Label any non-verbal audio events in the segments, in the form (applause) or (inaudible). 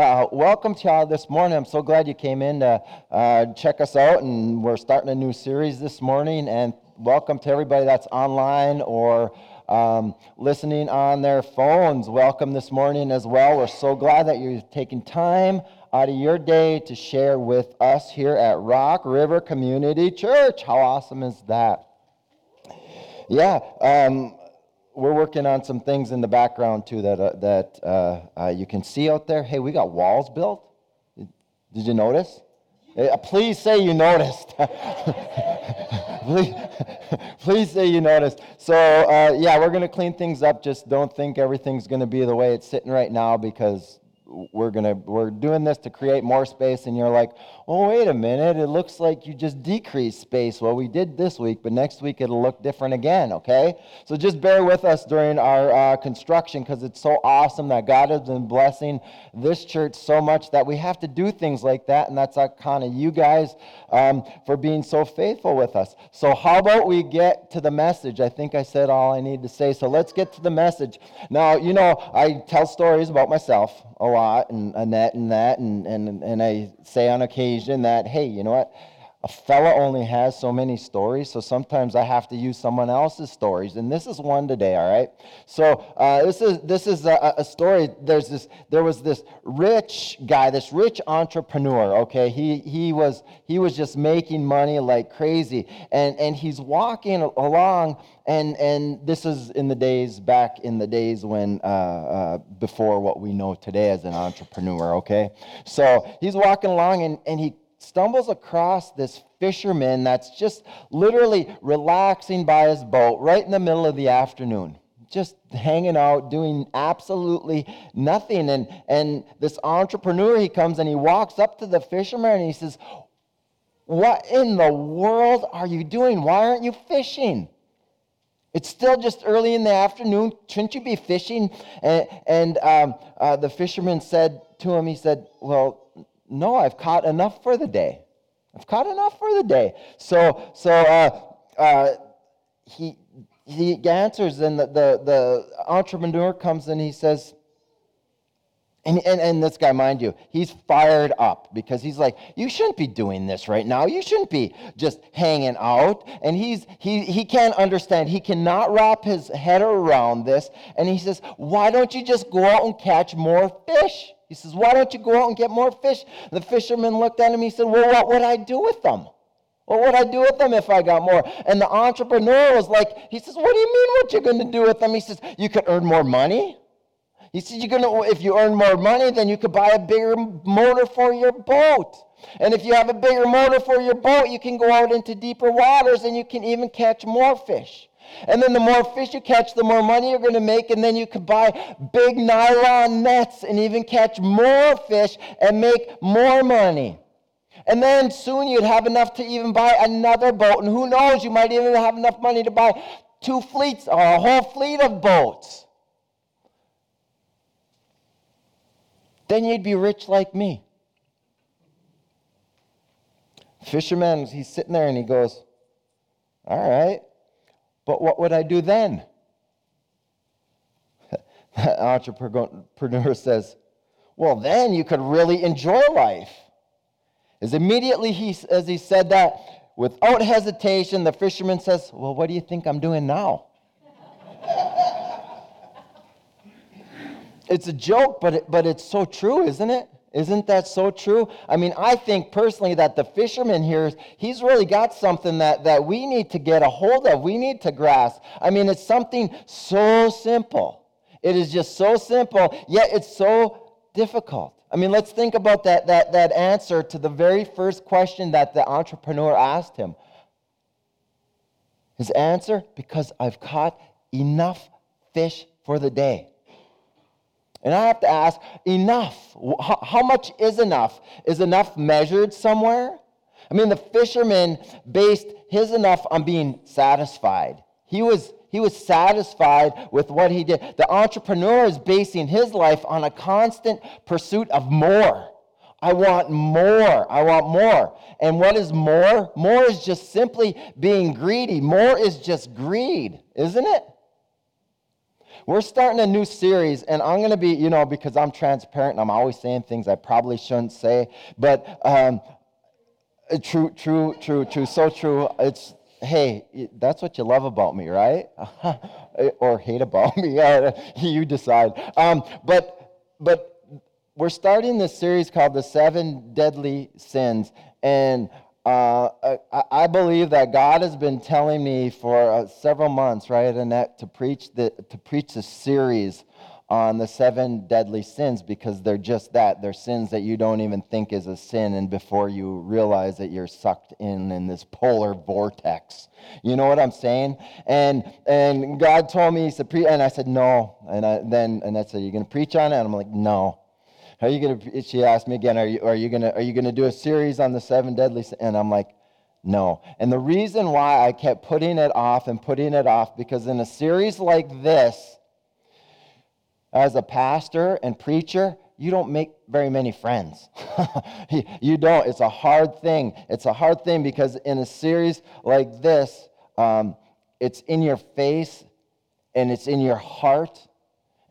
uh, welcome to y'all this morning. I'm so glad you came in to uh, check us out, and we're starting a new series this morning. And welcome to everybody that's online or um, listening on their phones. Welcome this morning as well. We're so glad that you're taking time out of your day to share with us here at Rock River Community Church. How awesome is that? Yeah, um, we're working on some things in the background too that, uh, that uh, uh, you can see out there. Hey, we got walls built. Did you notice? Uh, please say you noticed. (laughs) please, (laughs) please say you noticed. So, uh, yeah, we're going to clean things up. Just don't think everything's going to be the way it's sitting right now because we're gonna we're doing this to create more space and you're like oh wait a minute it looks like you just decreased space. Well we did this week but next week it'll look different again okay? So just bear with us during our uh, construction because it's so awesome that god has been blessing this church so much that we have to do things like that and that's kind of you guys um, for being so faithful with us. So how about we get to the message? I think i said all i need to say so let's get to the message. Now you know i tell stories about myself a lot and Annette and that, and, and, and I say on occasion that, hey, you know what? A fella only has so many stories, so sometimes I have to use someone else's stories, and this is one today. All right. So uh, this is this is a, a, story. There's this. There was this rich guy, this rich entrepreneur. Okay, he he was he was just making money like crazy, and and he's walking along, and and this is in the days back in the days when uh, uh, before what we know today as an entrepreneur. Okay, so he's walking along, and and he stumbles across this fisherman that's just literally relaxing by his boat right in the middle of the afternoon just hanging out doing absolutely nothing and and this entrepreneur he comes and he walks up to the fisherman and he says what in the world are you doing why aren't you fishing it's still just early in the afternoon. Shouldn't you be fishing? And, and um, uh, the fisherman said to him, he said, Well, no, I've caught enough for the day. I've caught enough for the day. So, so uh, uh, he, he answers, and the, the, the entrepreneur comes and he says, and, and, and this guy, mind you, he's fired up because he's like, You shouldn't be doing this right now. You shouldn't be just hanging out. And he's, he, he can't understand. He cannot wrap his head around this. And he says, Why don't you just go out and catch more fish? He says, Why don't you go out and get more fish? The fisherman looked at him. He said, Well, what would I do with them? What would I do with them if I got more? And the entrepreneur was like, He says, What do you mean what you're going to do with them? He says, You could earn more money. He says, You're gonna if you earn more money, then you could buy a bigger motor for your boat. And if you have a bigger motor for your boat, you can go out into deeper waters and you can even catch more fish. And then the more fish you catch, the more money you're going to make. And then you could buy big nylon nets and even catch more fish and make more money. And then soon you'd have enough to even buy another boat. And who knows, you might even have enough money to buy two fleets or a whole fleet of boats. Then you'd be rich like me. Fisherman, he's sitting there and he goes, All right. But what would I do then? The (laughs) entrepreneur says, Well, then you could really enjoy life. As immediately he, as he said that, without hesitation, the fisherman says, Well, what do you think I'm doing now? (laughs) it's a joke, but, it, but it's so true, isn't it? Isn't that so true? I mean, I think personally that the fisherman here, he's really got something that, that we need to get a hold of. We need to grasp. I mean, it's something so simple. It is just so simple, yet it's so difficult. I mean, let's think about that, that, that answer to the very first question that the entrepreneur asked him. His answer, because I've caught enough fish for the day. And I have to ask, enough? How much is enough? Is enough measured somewhere? I mean, the fisherman based his enough on being satisfied. He was, he was satisfied with what he did. The entrepreneur is basing his life on a constant pursuit of more. I want more. I want more. And what is more? More is just simply being greedy. More is just greed, isn't it? We're starting a new series, and I'm going to be, you know, because I'm transparent and I'm always saying things I probably shouldn't say, but um, true, true, true, true, so true. It's, hey, that's what you love about me, right? (laughs) or hate about (laughs) me, you decide. Um, but, but we're starting this series called The Seven Deadly Sins, and uh, I, I, believe that God has been telling me for uh, several months, right, Annette, to preach the to preach the series on the seven deadly sins because they're just that. They're sins that you don't even think is a sin, and before you realize that you're sucked in in this polar vortex. You know what I'm saying? And and God told me, He said, and I said no, and I, then Annette said, "You're going to preach on it?" And I'm like, no. Are you gonna? She asked me again. Are you are you gonna are you gonna do a series on the seven deadly? And I'm like, no. And the reason why I kept putting it off and putting it off because in a series like this, as a pastor and preacher, you don't make very many friends. (laughs) you don't. It's a hard thing. It's a hard thing because in a series like this, um, it's in your face and it's in your heart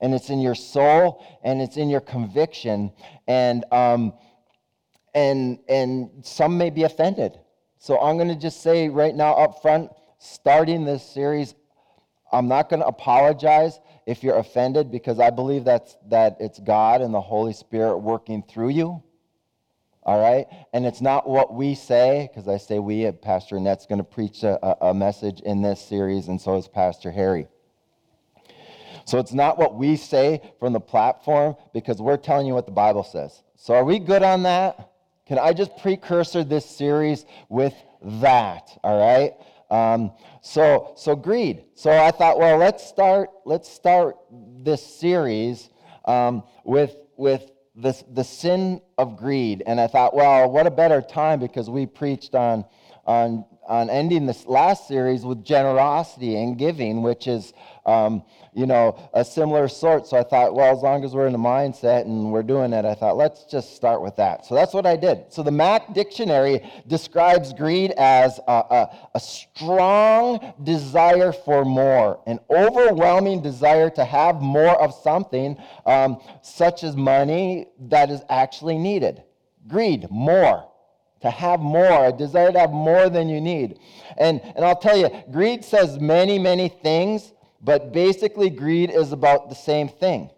and it's in your soul and it's in your conviction and um, and and some may be offended. So i'm going to just say right now up front starting this series i'm not going to apologize if you're offended because i believe that's that it's god and the holy spirit working through you all right? And it's not what we say because i say we pastor annette's going to preach a, a message in this series and so is pastor harry so it's not what we say from the platform because we're telling you what the Bible says. So are we good on that? Can I just precursor this series with that? All right. Um, so so greed. So I thought, well, let's start let's start this series um, with with this the sin of greed. And I thought, well, what a better time because we preached on on on ending this last series with generosity and giving, which is um, you know, a similar sort. So I thought, well, as long as we're in the mindset and we're doing it, I thought, let's just start with that. So that's what I did. So the Mac Dictionary describes greed as a, a, a strong desire for more, an overwhelming desire to have more of something, um, such as money that is actually needed. Greed, more to have more, a desire to have more than you need. And, and I'll tell you, greed says many, many things, but basically, greed is about the same thing.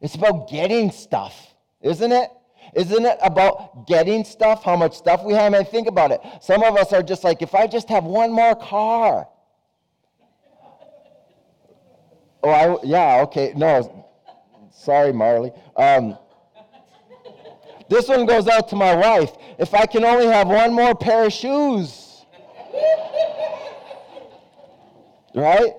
It's about getting stuff, isn't it? Isn't it about getting stuff, how much stuff we have? I mean, think about it. Some of us are just like, if I just have one more car. Oh, I, yeah, okay. No, sorry, Marley. Um, this one goes out to my wife. If I can only have one more pair of shoes. (laughs) right?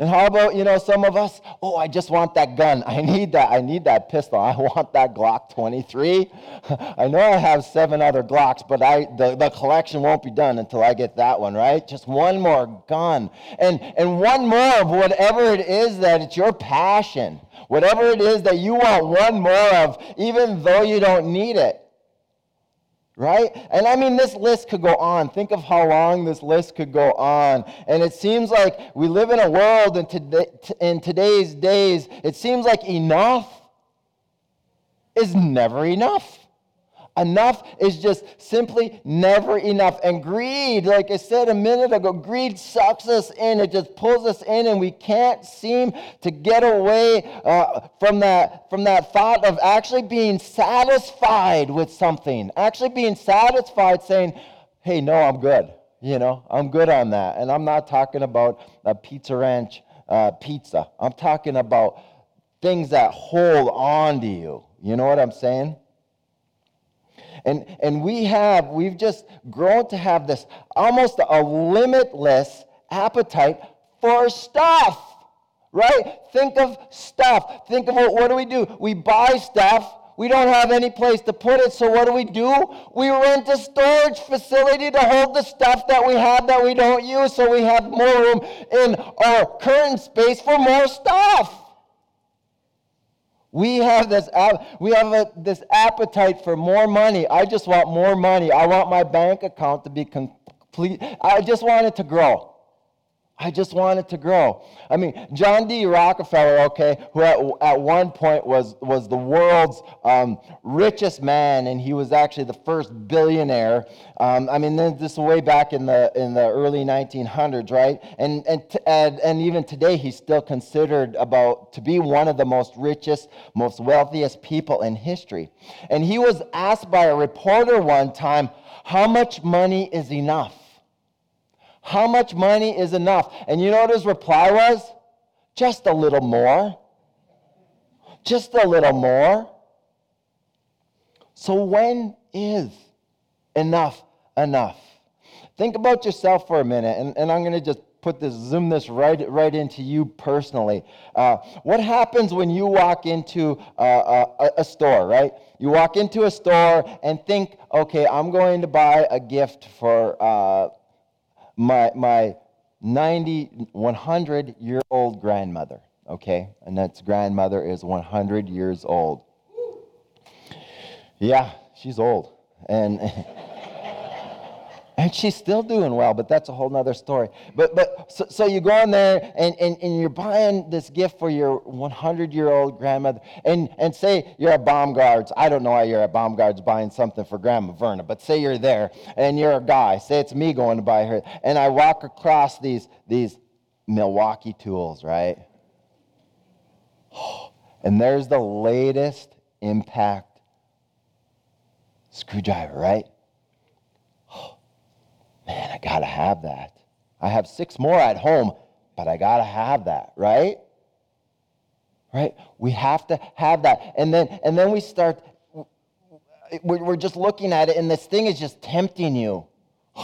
And how about, you know, some of us, oh, I just want that gun. (laughs) I need that. I need that pistol. I want that Glock 23. (laughs) I know I have seven other Glocks, but I the, the collection won't be done until I get that one, right? Just one more gun. And and one more of whatever it is that it's your passion. Whatever it is that you want one more of, even though you don't need it right? And I mean, this list could go on. Think of how long this list could go on. And it seems like we live in a world in, today, in today's days, it seems like enough is never enough. Enough is just simply never enough. And greed, like I said a minute ago, greed sucks us in. It just pulls us in, and we can't seem to get away uh, from, that, from that thought of actually being satisfied with something. Actually being satisfied, saying, hey, no, I'm good. You know, I'm good on that. And I'm not talking about a Pizza Ranch uh, pizza, I'm talking about things that hold on to you. You know what I'm saying? And, and we have, we've just grown to have this almost a limitless appetite for stuff, right? Think of stuff. Think of what, what do we do? We buy stuff. We don't have any place to put it, so what do we do? We rent a storage facility to hold the stuff that we have that we don't use, so we have more room in our current space for more stuff. We have this, we have a, this appetite for more money. I just want more money. I want my bank account to be complete. I just want it to grow. I just want it to grow. I mean, John D. Rockefeller, okay, who at, at one point was, was the world's um, richest man, and he was actually the first billionaire. Um, I mean, this is way back in the, in the early 1900s, right? And, and, and, and even today, he's still considered about to be one of the most richest, most wealthiest people in history. And he was asked by a reporter one time, how much money is enough? How much money is enough? And you know what his reply was? Just a little more. Just a little more. So, when is enough enough? Think about yourself for a minute, and, and I'm going to just put this, zoom this right, right into you personally. Uh, what happens when you walk into a, a, a, store, right? You walk into a store and think, okay, I'm going to buy a gift for uh, my, my 90, 100 year old grandmother, okay? Annette's grandmother is 100 years old. Yeah, she's old. And. (laughs) and she's still doing well but that's a whole nother story. But but so, so you go in there and, and, and you're buying this gift for your 100 year old grandmother. And and say you're at baumgart's. I don't know why you're at baumgart's buying something for grandma verna but say you're there and you're a guy. Say it's me going to buy her. And i walk across these these milwaukee tools right? (gasps) And there's the latest impact screwdriver right man, I got to have that. I have six more at home, but I got to have that, right? Right? We have to have that. And then, and then we start, we're just looking at it, and this thing is just tempting you. (gasps)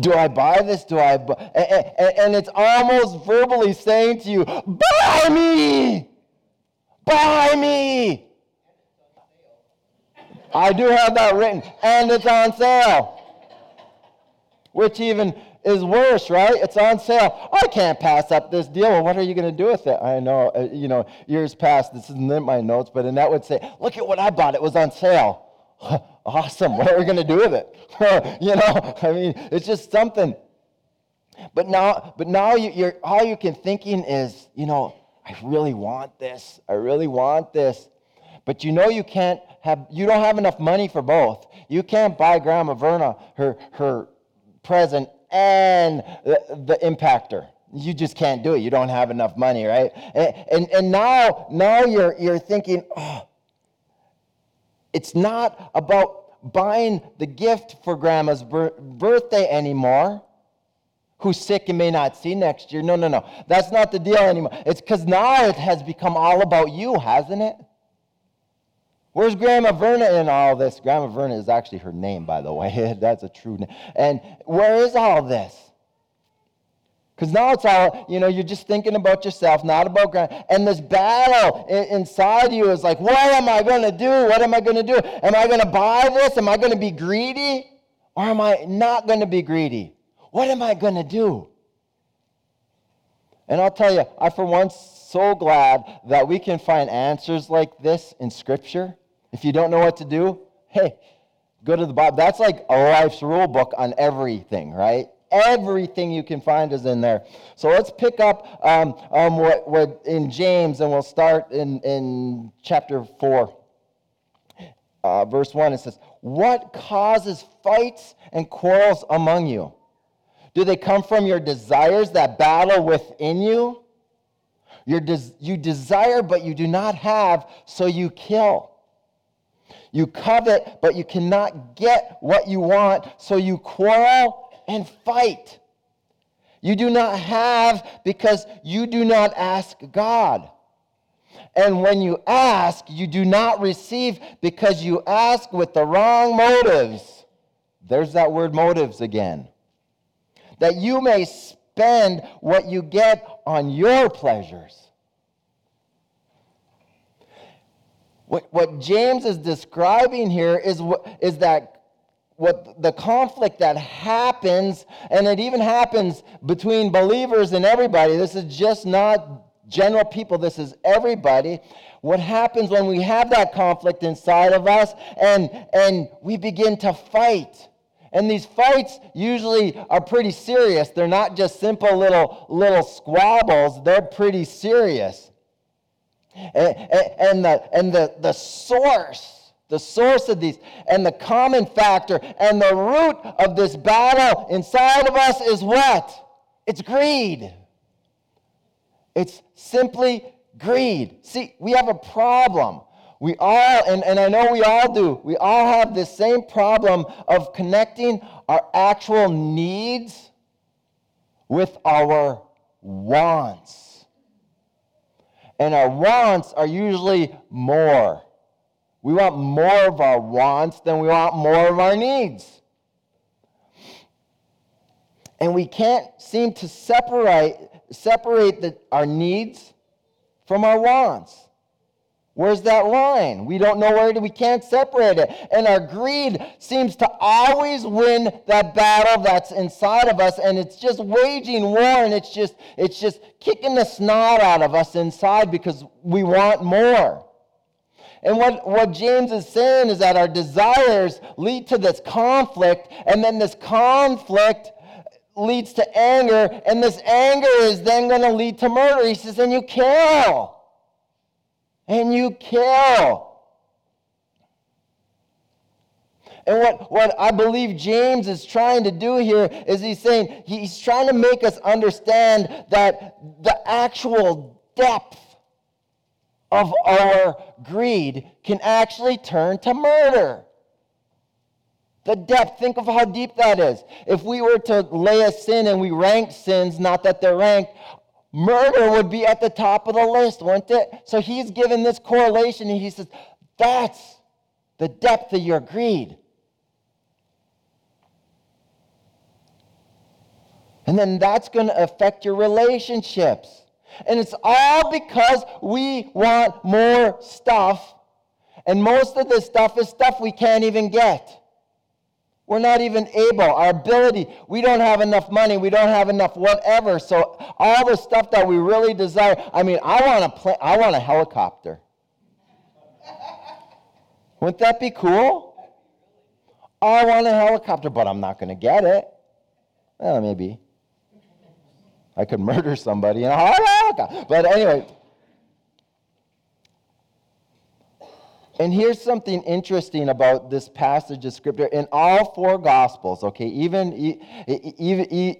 do I buy this? Do I buy? And it's almost verbally saying to you, buy me! Buy me! I do have that written, and it's on sale which even is worse, right? It's on sale. I can't pass up this deal. Well, what are you going to do with it? I know, uh, you know, years past, this isn't in my notes, but Annette would say, look at what I bought. It was on sale. (laughs) awesome. What are we going to do with it? (laughs) you know, I mean, it's just something. But now, but now you, are all you can thinking is, you know, I really want this. I really want this. But you know you can't have, you don't have enough money for both. You can't buy Grandma Verna her, her present, and the, the impactor. You just can't do it. You don't have enough money, right? And, and, and now, now you're, you're thinking, oh, it's not about buying the gift for grandma's birthday anymore who's sick and may not see next year. No, no, no. That's not the deal anymore. It's because now it has become all about you, hasn't it? Where's Grandma Verna in all this? Grandma Verna is actually her name, by the way. (laughs) That's a true name. And where is all this? Because now it's all, you know, you're just thinking about yourself, not about grandma. And this battle inside you is like, what am I going to do? What am I going to do? Am I going to buy this? Am I going to be greedy? Or am I not going to be greedy? What am I going to do? And I'll tell you, I for once so glad that we can find answers like this in Scripture. If you don't know what to do, hey, go to the Bible. That's like a life's rule book on everything, right? Everything you can find is in there. So let's pick up um, um, what, what in James, and we'll start in, in chapter 4, uh, verse 1. It says, What causes fights and quarrels among you? Do they come from your desires that battle within you? Des- you desire, but you do not have, so you kill. You covet, but you cannot get what you want, so you quarrel and fight. You do not have because you do not ask God. And when you ask, you do not receive because you ask with the wrong motives. There's that word motives again. That you may spend what you get on your pleasures. What, what James is describing here is, is that what the conflict that happens, and it even happens between believers and everybody. This is just not general people, this is everybody. What happens when we have that conflict inside of us and, and we begin to fight? And these fights usually are pretty serious. They're not just simple little, little squabbles, they're pretty serious. And, the, and the, the source, the source of these, and the common factor, and the root of this battle inside of us is what? It's greed. It's simply greed. See, we have a problem. We all, and, and I know we all do, we all have this same problem of connecting our actual needs with our wants. And our wants are usually more. We want more of our wants than we want more of our needs. And we can't seem to separate, separate the, our needs from our wants. Where's that line? We don't know where to, we can't separate it. And our greed seems to always win that battle that's inside of us, and it's just waging war, and it's just it's just kicking the snot out of us inside because we want more. And what, what James is saying is that our desires lead to this conflict, and then this conflict leads to anger, and this anger is then going to lead to murder. He says, and you kill and you kill. And what, what I believe James is trying to do here is he's saying, he's trying to make us understand that the actual depth of our greed can actually turn to murder. The depth, think of how deep that is. If we were to lay a sin and we rank sins, not that they're ranked, murder would be at the top of the list, wouldn't it? So he's given this correlation and he says, that's the depth of your greed. And then that's going to affect your relationships. And it's all because we want more stuff. And most of this stuff is stuff we can't even get. We're not even able. Our ability, we don't have enough money. We don't have enough whatever. So all the stuff that we really desire. I mean, I want a plane. I want a helicopter. (laughs) Wouldn't that be cool? I want a helicopter, but I'm not going to get it. Well, maybe. I could murder somebody in a helicopter. But anyway, And here's something interesting about this passage of scripture. In all four gospels, okay, even, even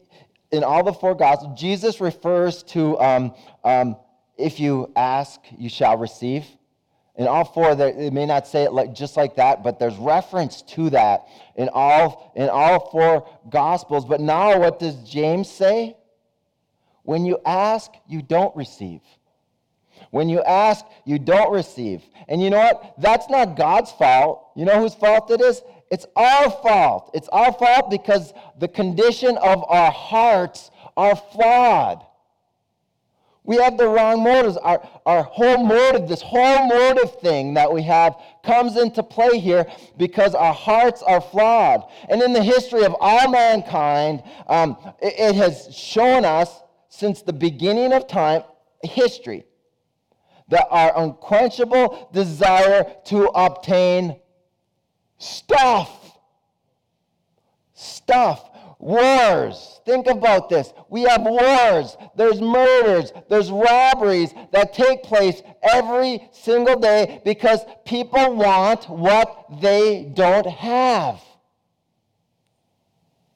in all the four gospels, Jesus refers to um, um, if you ask, you shall receive. In all four, they may not say it like, just like that, but there's reference to that in all, in all four gospels. But now, what does James say? When you ask, you don't receive. When you ask, you don't receive. And you know what? That's not God's fault. You know whose fault it is? It's our fault. It's our fault because the condition of our hearts are flawed. We have the wrong motives. Our, our whole motive, this whole motive thing that we have, comes into play here because our hearts are flawed. And in the history of all mankind, um, it, it has shown us since the beginning of time, history, that our unquenchable desire to obtain stuff. Stuff. Wars. Think about this. We have wars. There's murders. There's robberies that take place every single day because people want what they don't have.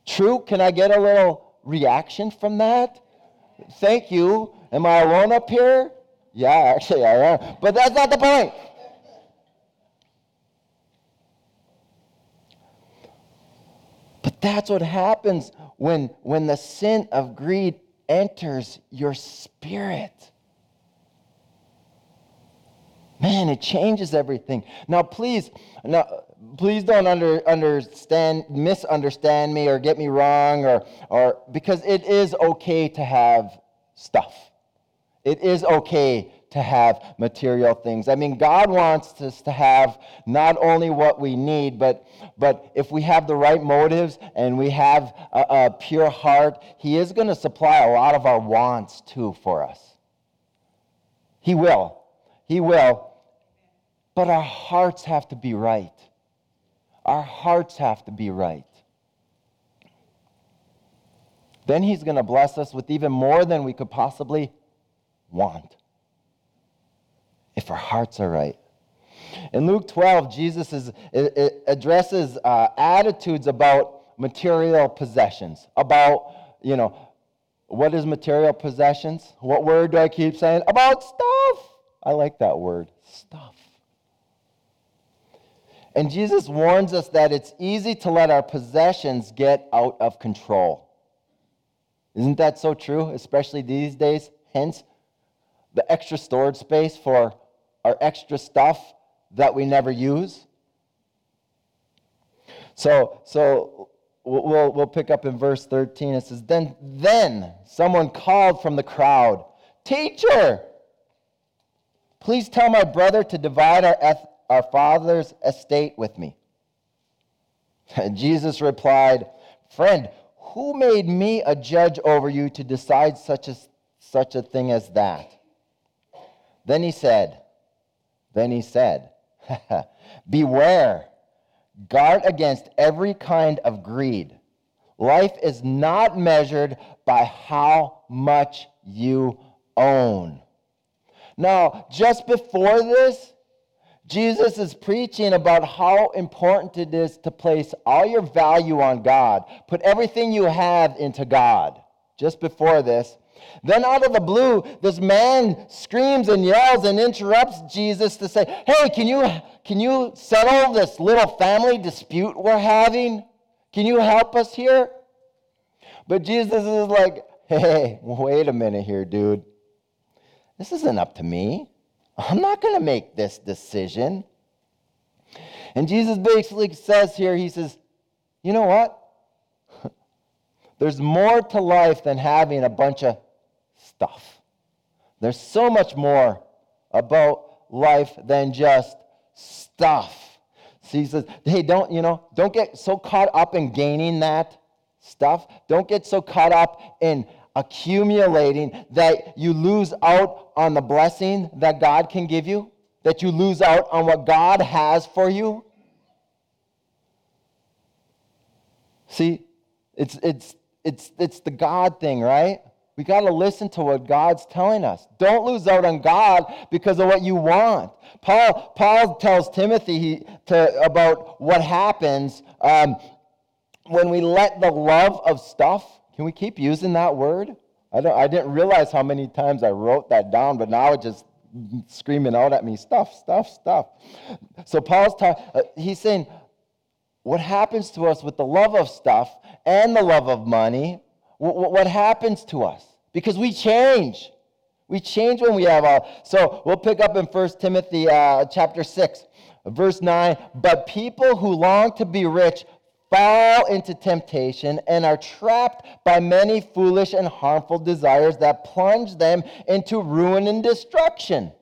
True? Can I get a little reaction from that? Thank you. Am I alone up here? Yeah, actually, I am. But that's not the point. But that's what happens when, when the sin of greed enters your spirit. Man, it changes everything. Now, please, now, please don't under, understand, misunderstand me or get me wrong, or, or because it is okay to have stuff. It is okay to have material things. I mean, God wants us to have not only what we need, but, but if we have the right motives and we have a, a pure heart, He is going to supply a lot of our wants too for us. He will. He will. But our hearts have to be right. Our hearts have to be right. then He's going to bless us with even more than we could possibly want if our hearts are right. In Luke 12, Jesus is, addresses uh, attitudes about material possessions, about, you know, what is material possessions? What word do I keep saying? About stuff. I like that word, stuff. And Jesus warns us that it's easy to let our possessions get out of control. Isn't that so true, especially these days? Hence, the extra storage space for our extra stuff that we never use. So, so we'll, we'll pick up in verse 13. It says, then, then someone called from the crowd, Teacher, please tell my brother to divide our, our father's estate with me. And Jesus replied, Friend, who made me a judge over you to decide such a, such a thing as that? Then he said, Then he said, (laughs) Beware, guard against every kind of greed. Life is not measured by how much you own. Now, just before this, Jesus is preaching about how important it is to place all your value on God, put everything you have into God. Just before this, then, out of the blue, this man screams and yells and interrupts Jesus to say, Hey, can you, can you settle this little family dispute we're having? Can you help us here? But Jesus is like, Hey, wait a minute here, dude. This isn't up to me. I'm not going to make this decision. And Jesus basically says here, He says, You know what? (laughs) There's more to life than having a bunch of stuff. There's so much more about life than just stuff. So he says, hey, don't, you know, don't get so caught up in gaining that stuff. Don't get so caught up in accumulating that you lose out on the blessing that God can give you, that you lose out on what God has for you. See, it's, it's, it's, it's the God thing, right? We got to listen to what God's telling us. Don't lose out on God because of what you want. Paul, Paul tells Timothy he, to, about what happens um, when we let the love of stuff. Can we keep using that word? I, don't, I didn't realize how many times I wrote that down, but now it just screaming out at me stuff, stuff, stuff. So Paul's ta- uh, he's saying, what happens to us with the love of stuff and the love of money? What happens to us? Because we change. We change when we have all. So we'll pick up in 1 Timothy uh, chapter 6, verse 9. But people who long to be rich fall into temptation and are trapped by many foolish and harmful desires that plunge them into ruin and destruction.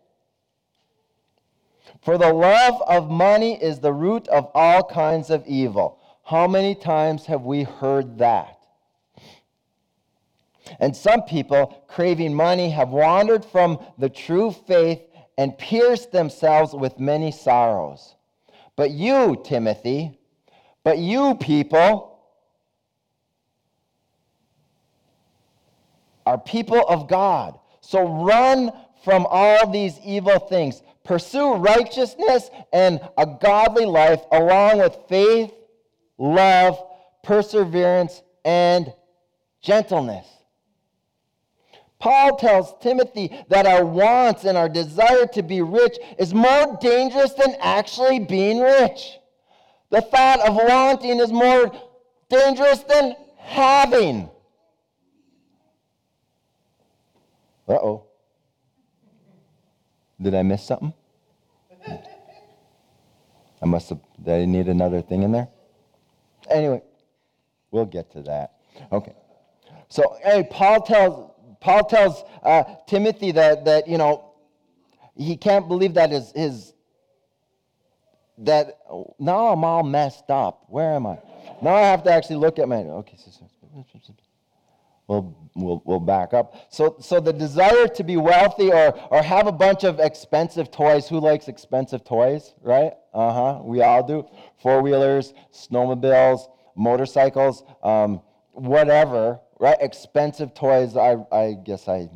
For the love of money is the root of all kinds of evil. How many times have we heard that? And some people, craving money, have wandered from the true faith and pierced themselves with many sorrows. But you, Timothy, but you people are people of God. So run from all these evil things. Pursue righteousness and a godly life, along with faith, love, perseverance, and gentleness. Paul tells Timothy that our wants and our desire to be rich is more dangerous than actually being rich. The thought of wanting is more dangerous than having. Uh oh. Did I miss something? I must have, did I need another thing in there? Anyway, we'll get to that. Okay. So, hey, Paul tells Paul tells uh, Timothy that, that, you know, he can't believe that his, his that now I'm all messed up. Where am I? Now I have to actually look at my okay. We'll, we'll, we'll back up. So, so the desire to be wealthy or, or have a bunch of expensive toys. Who likes expensive toys, right? Uh huh. We all do. Four wheelers, snowmobiles, motorcycles, um, whatever right? Expensive toys. I, I guess I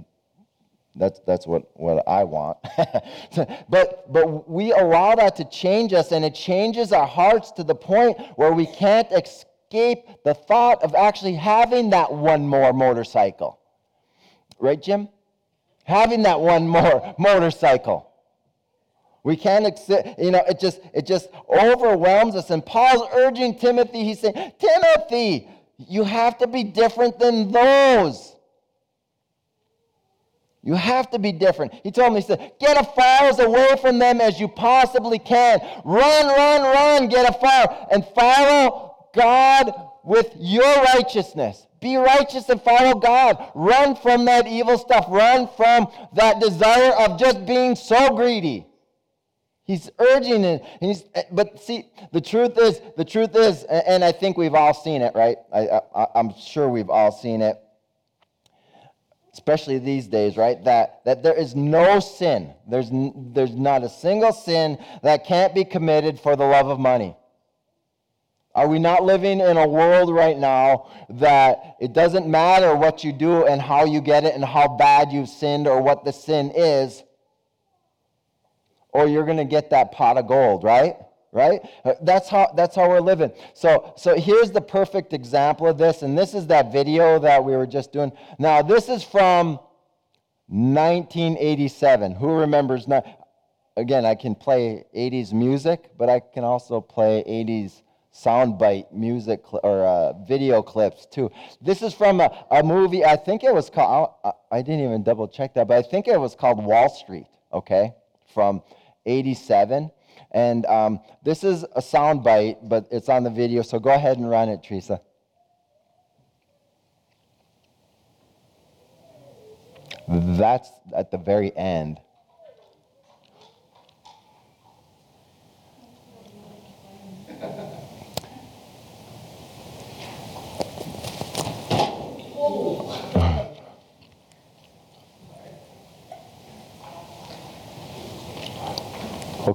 that's, that's what, what I want. (laughs) but, but we allow that to change us, and it changes our hearts to the point where we can't escape the thought of actually having that one more motorcycle. Right, Jim? Having that one more (laughs) motorcycle. We can't accept, you know, it just it just overwhelms us. And Paul's urging Timothy, he's saying, Timothy, you have to be different than those. You have to be different. He told me, he said, get as far away from them as you possibly can. Run, run, run, get as far and follow God with your righteousness. Be righteous and follow God. Run from that evil stuff. Run from that desire of just being so greedy. He's urging it. He's, eh, but see, the truth is, the truth is, and I think we've all seen it, right? I, I, I'm sure we've all seen it especially these days, right? That, that there is no sin. There's, there's not a single sin that can't be committed for the love of money. Are we not living in a world right now that it doesn't matter what you do and how you get it and how bad you've sinned or what the sin is, or you're going to get that pot of gold, right? right? Uh, that's how that's how we're living. So so here's the perfect example of this and this is that video that we were just doing. Now this is from 1987 who remembers now again i can play 80s music but i can also play 80s soundbite music or uh, video clips too. This is from a, a movie i think it was called I, I didn't even double check that but i think it was called wall street okay? From 87 and um, this is a sound bite, but it's on the video, so go ahead and run it, Teresa. That's at the very end.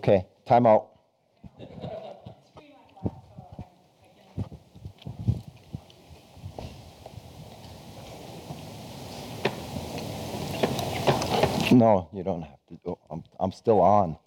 Okay. Time out. No, you don't have to. Oh, I'm, I'm still on.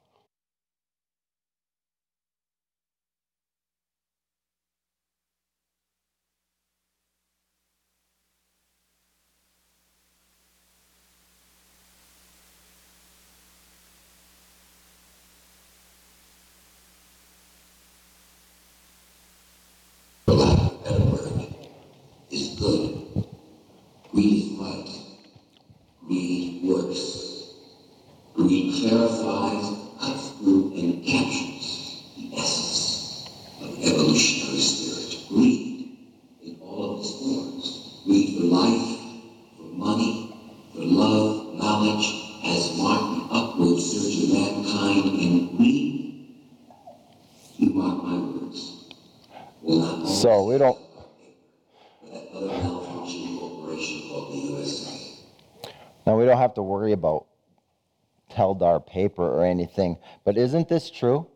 we don't. Now, we don't have to worry about Teldar paper or anything, but isn't this true?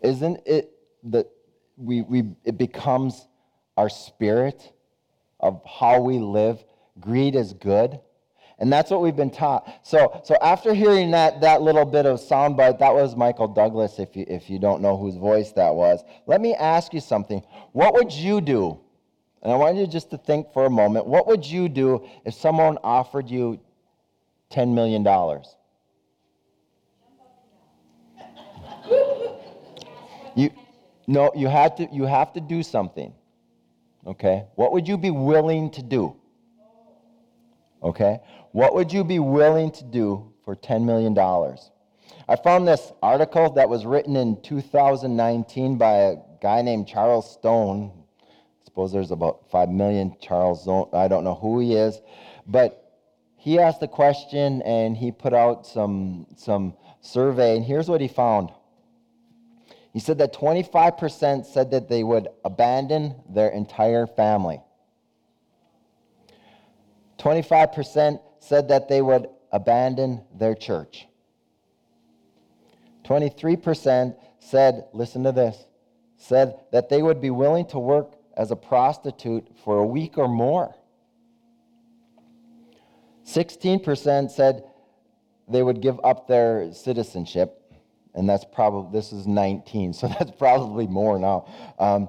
Isn't it that we, we, it becomes our spirit of how we live? Greed is good. And that's what we've been taught. So, so after hearing that, that little bit of soundbite, that was Michael Douglas, if you, if you don't know whose voice that was. Let me ask you something. What would you do? And I want you just to think for a moment. What would you do if someone offered you $10 million? you, no, you, had to, you have to do something. Okay? What would you be willing to do? Okay? What would you be willing to do for $10 million? I found this article that was written in 2019 by a guy named Charles Stone. Suppose there's about 5 million Charles Stone. I don't know who he is. But he asked the question and he put out some, some survey, and here's what he found. He said that 25% said that they would abandon their entire family. 25% said that they would abandon their church. 23% said, listen to this, said that they would be willing to work as a prostitute for a week or more. 16% said they would give up their citizenship, and that's probably, this is 19, (laughs) so that's probably more now. Um,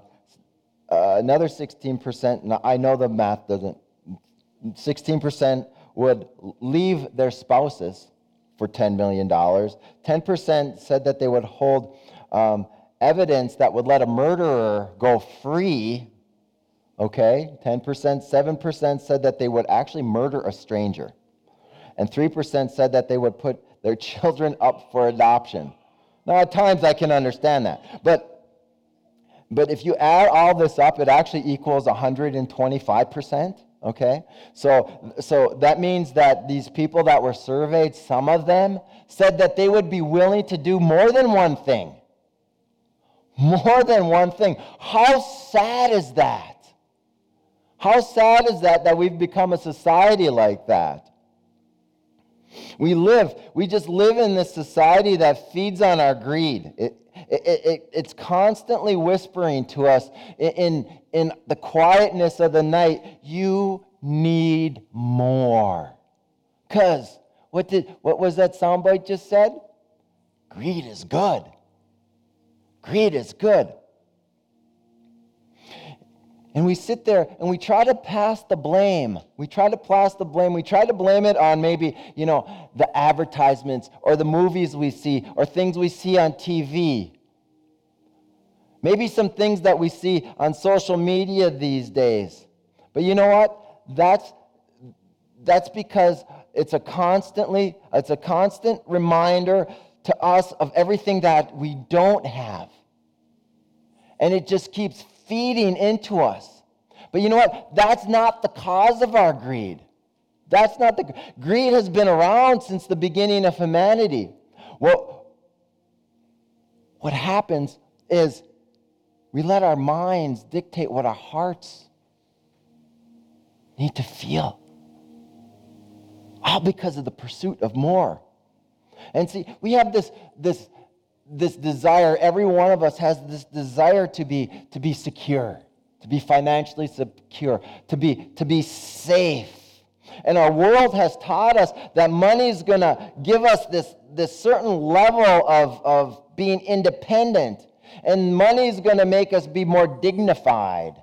uh, another 16%, now I know the math doesn't, 16% would leave their spouses for $10 million. 10% said that they would hold um, evidence that would let a murderer go free. Okay, 10%. 7% said that they would actually murder a stranger. And 3% said that they would put their (laughs) children up for adoption. Now, at times I can understand that. But but if you add all this up, it actually equals 125%. Okay? So, so that means that these people that were surveyed, some of them said that they would be willing to do more than one thing. More than one thing. How sad is that? How sad is that that we've become a society like that? We live, we just live in this society that feeds on our greed. It, it, it, it's constantly whispering to us in, in the quietness of the night, you need more. Because what, did, what was that soundbite just said? Greed is good. Greed is good. And we sit there and we try to pass the blame. We try to pass the blame. We try to blame it on maybe, you know, the advertisements or the movies we see or things we see on TV. Maybe some things that we see on social media these days. But you know what? That's that's because it's a constantly it's a constant reminder to us of everything that we don't have. And it just keeps feeding into us. But you know what? That's not the cause of our greed. That's not the greed has been around since the beginning of humanity. Well, what happens is we let our minds dictate what our hearts need to feel. All because of the pursuit of more. And see, we have this, this, this desire, every one of us has this desire to be, to be secure, to be financially secure, to be, to be safe. And our world has taught us that money is going to give us this, this certain level of, of being independent. And money is going to make us be more dignified.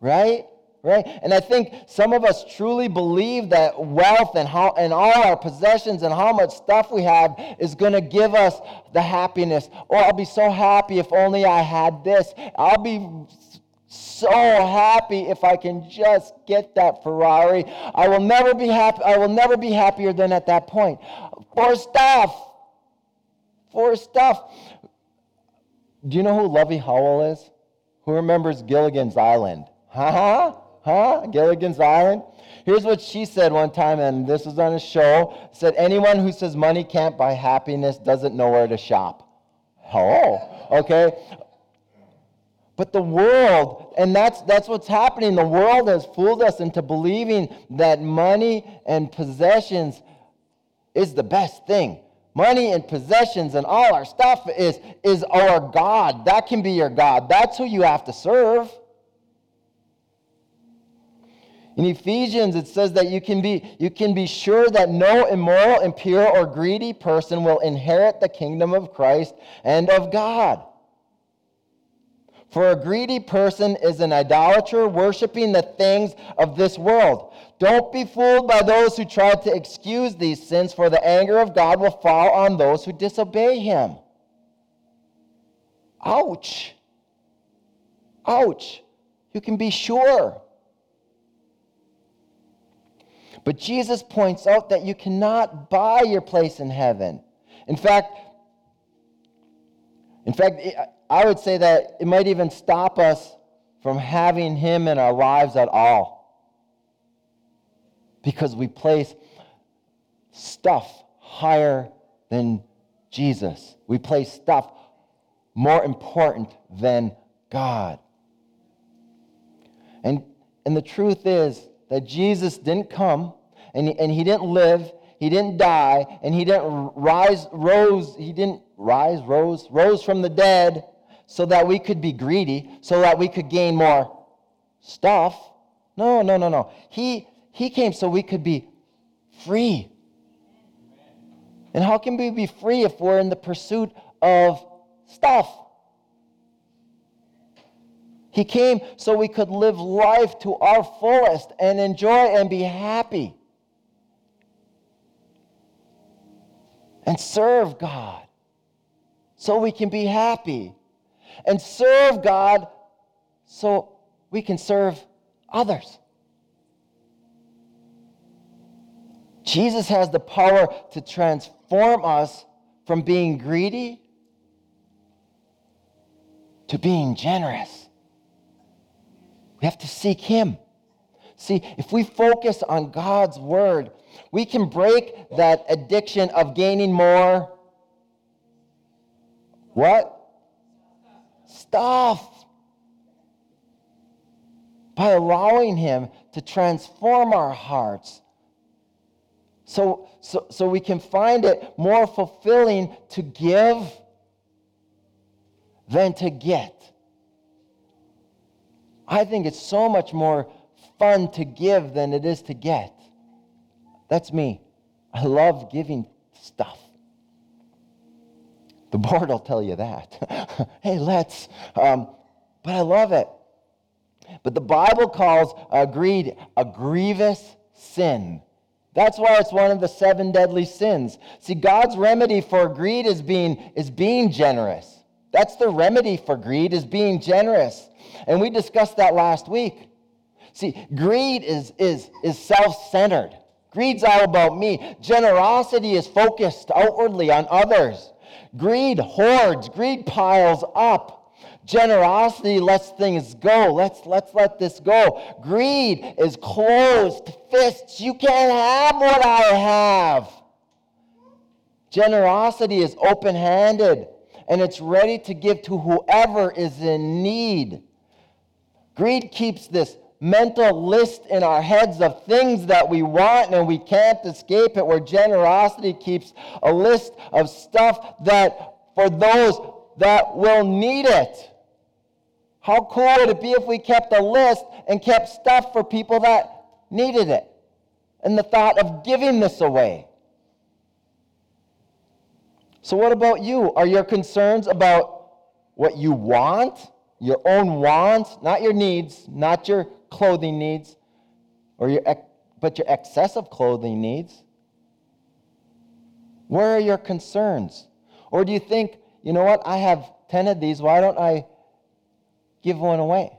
Right? Right? And I think some of us truly believe that wealth and how and all our possessions and how much stuff we have is going to give us the happiness. Oh, I'll be so happy if only I had this. I'll be so happy if I can just get that Ferrari. I will never be happy. I will never be happier than at that point. For stuff. For stuff. Do you know who Lovey Howell is? Who remembers Gilligan's Island? (laughs) Huh? Huh? Gilligan's Island? Here's what she said one time, and this was on a show. Said, anyone who says money can't buy happiness doesn't know where to shop. Oh, okay. But the world, and that's, that's what's happening, the world has fooled us into believing that money and possessions is the best thing. Money and possessions and all our stuff is, is our God. That can be your God. That's who you have to serve. In Ephesians, it says that you can, be, you can be sure that no immoral, impure, or greedy person will inherit the kingdom of Christ and of God. For a greedy person is an idolater, worshiping the things of this world. Don't be fooled by those who try to excuse these sins, for the anger of God will fall on those who disobey him. Ouch. Ouch. You can be sure. But Jesus points out that you cannot buy your place in heaven. In fact, in fact, I would say that it might even stop us from having him in our lives at all. Because we place stuff higher than Jesus. We place stuff more important than God. And, and the truth is, that Jesus didn't come and he, and he didn't live, he didn't die, and he didn't rise, rose, he didn't rise, rose, rose from the dead so that we could be greedy, so that we could gain more stuff. No, no, no, no. He, he came so we could be free. And how can we be free if we're in the pursuit of stuff? He came so we could live life to our fullest and enjoy and be happy. And serve God so we can be happy. And serve God so we can serve others. Jesus has the power to transform us from being greedy to being generous. We have to seek Him. See, if we focus on God's Word, we can break that addiction of gaining more. What? Stuff. By allowing Him to transform our hearts so, so, so we can find it more fulfilling to give than to get. I think it's so much more fun to give than it is to get. That's me. I love giving stuff. The board will tell you that. (laughs) hey, let's. Um, but I love it. But the Bible calls greed a grievous sin. That's why it's one of the seven deadly sins. See, God's remedy for greed is being, is being generous. That's the remedy for greed, is being generous. And we discussed that last week. See, greed is, is, is self centered. Greed's all about me. Generosity is focused outwardly on others. Greed hoards, greed piles up. Generosity lets things go. Let's, let's let this go. Greed is closed fists. You can't have what I have. Generosity is open handed and it's ready to give to whoever is in need. Greed keeps this mental list in our heads of things that we want and we can't escape it, where generosity keeps a list of stuff that for those that will need it. How cool would it be if we kept a list and kept stuff for people that needed it? And the thought of giving this away. So, what about you? Are your concerns about what you want, your own wants, not your needs, not your clothing needs, or your, but your excessive clothing needs? Where are your concerns? Or do you think, you know what, I have 10 of these, why don't I give one away,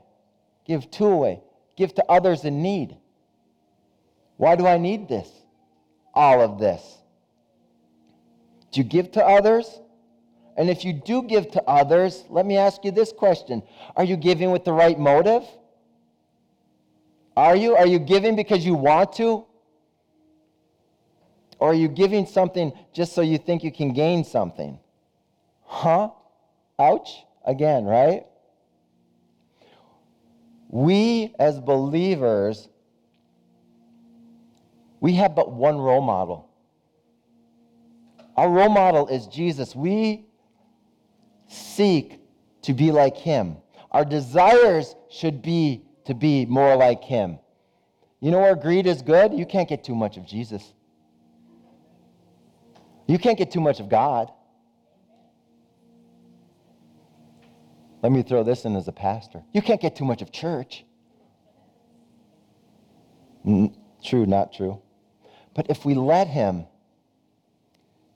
give two away, give to others in need. Why do I need this? All of this. Do you give to others? And if you do give to others, let me ask you this question Are you giving with the right motive? Are you? Are you giving because you want to? Or are you giving something just so you think you can gain something? Huh? Ouch. Again, right? We, as believers, we have but one role model. Our role model is Jesus. We seek to be like him. Our desires should be to be more like him. You know where greed is good? You can't get too much of Jesus. You can't get too much of God. Let me throw this in as a pastor. You can't get too much of church. true, not true. But if we let Him,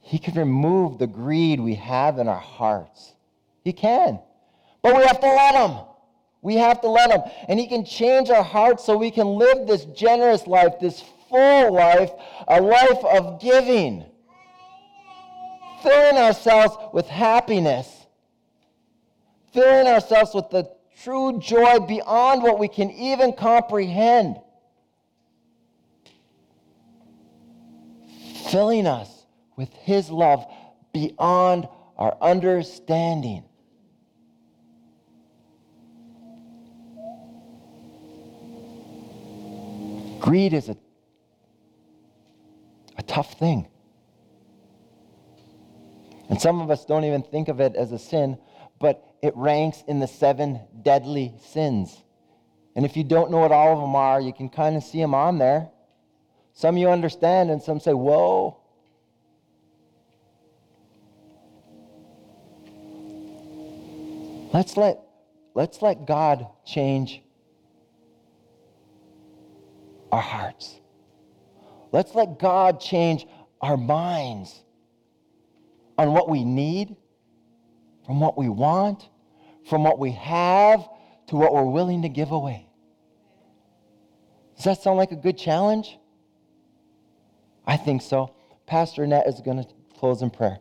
He can remove the greed we have in our hearts. He can. But we have to let Him. We have to let Him. And He can change our hearts so we can live this generous life, this full life, a life of giving, filling ourselves with happiness filling ourselves with the true joy beyond what we can even comprehend. Filling us with His love beyond our understanding. Greed is a, a tough thing. And some of us don't even think of it as a sin, but it ranks in the seven deadly sins. And if you don't know what all of them are, you can kind of see them on there. Some you understand, and some say, Whoa. Let's let, let's let God change our hearts. Let's let God change our minds on what we need, from what we want, from what we have to what we're willing to give away. Does that sound like a good challenge? I think so. Pastor Annette is going to close in prayer.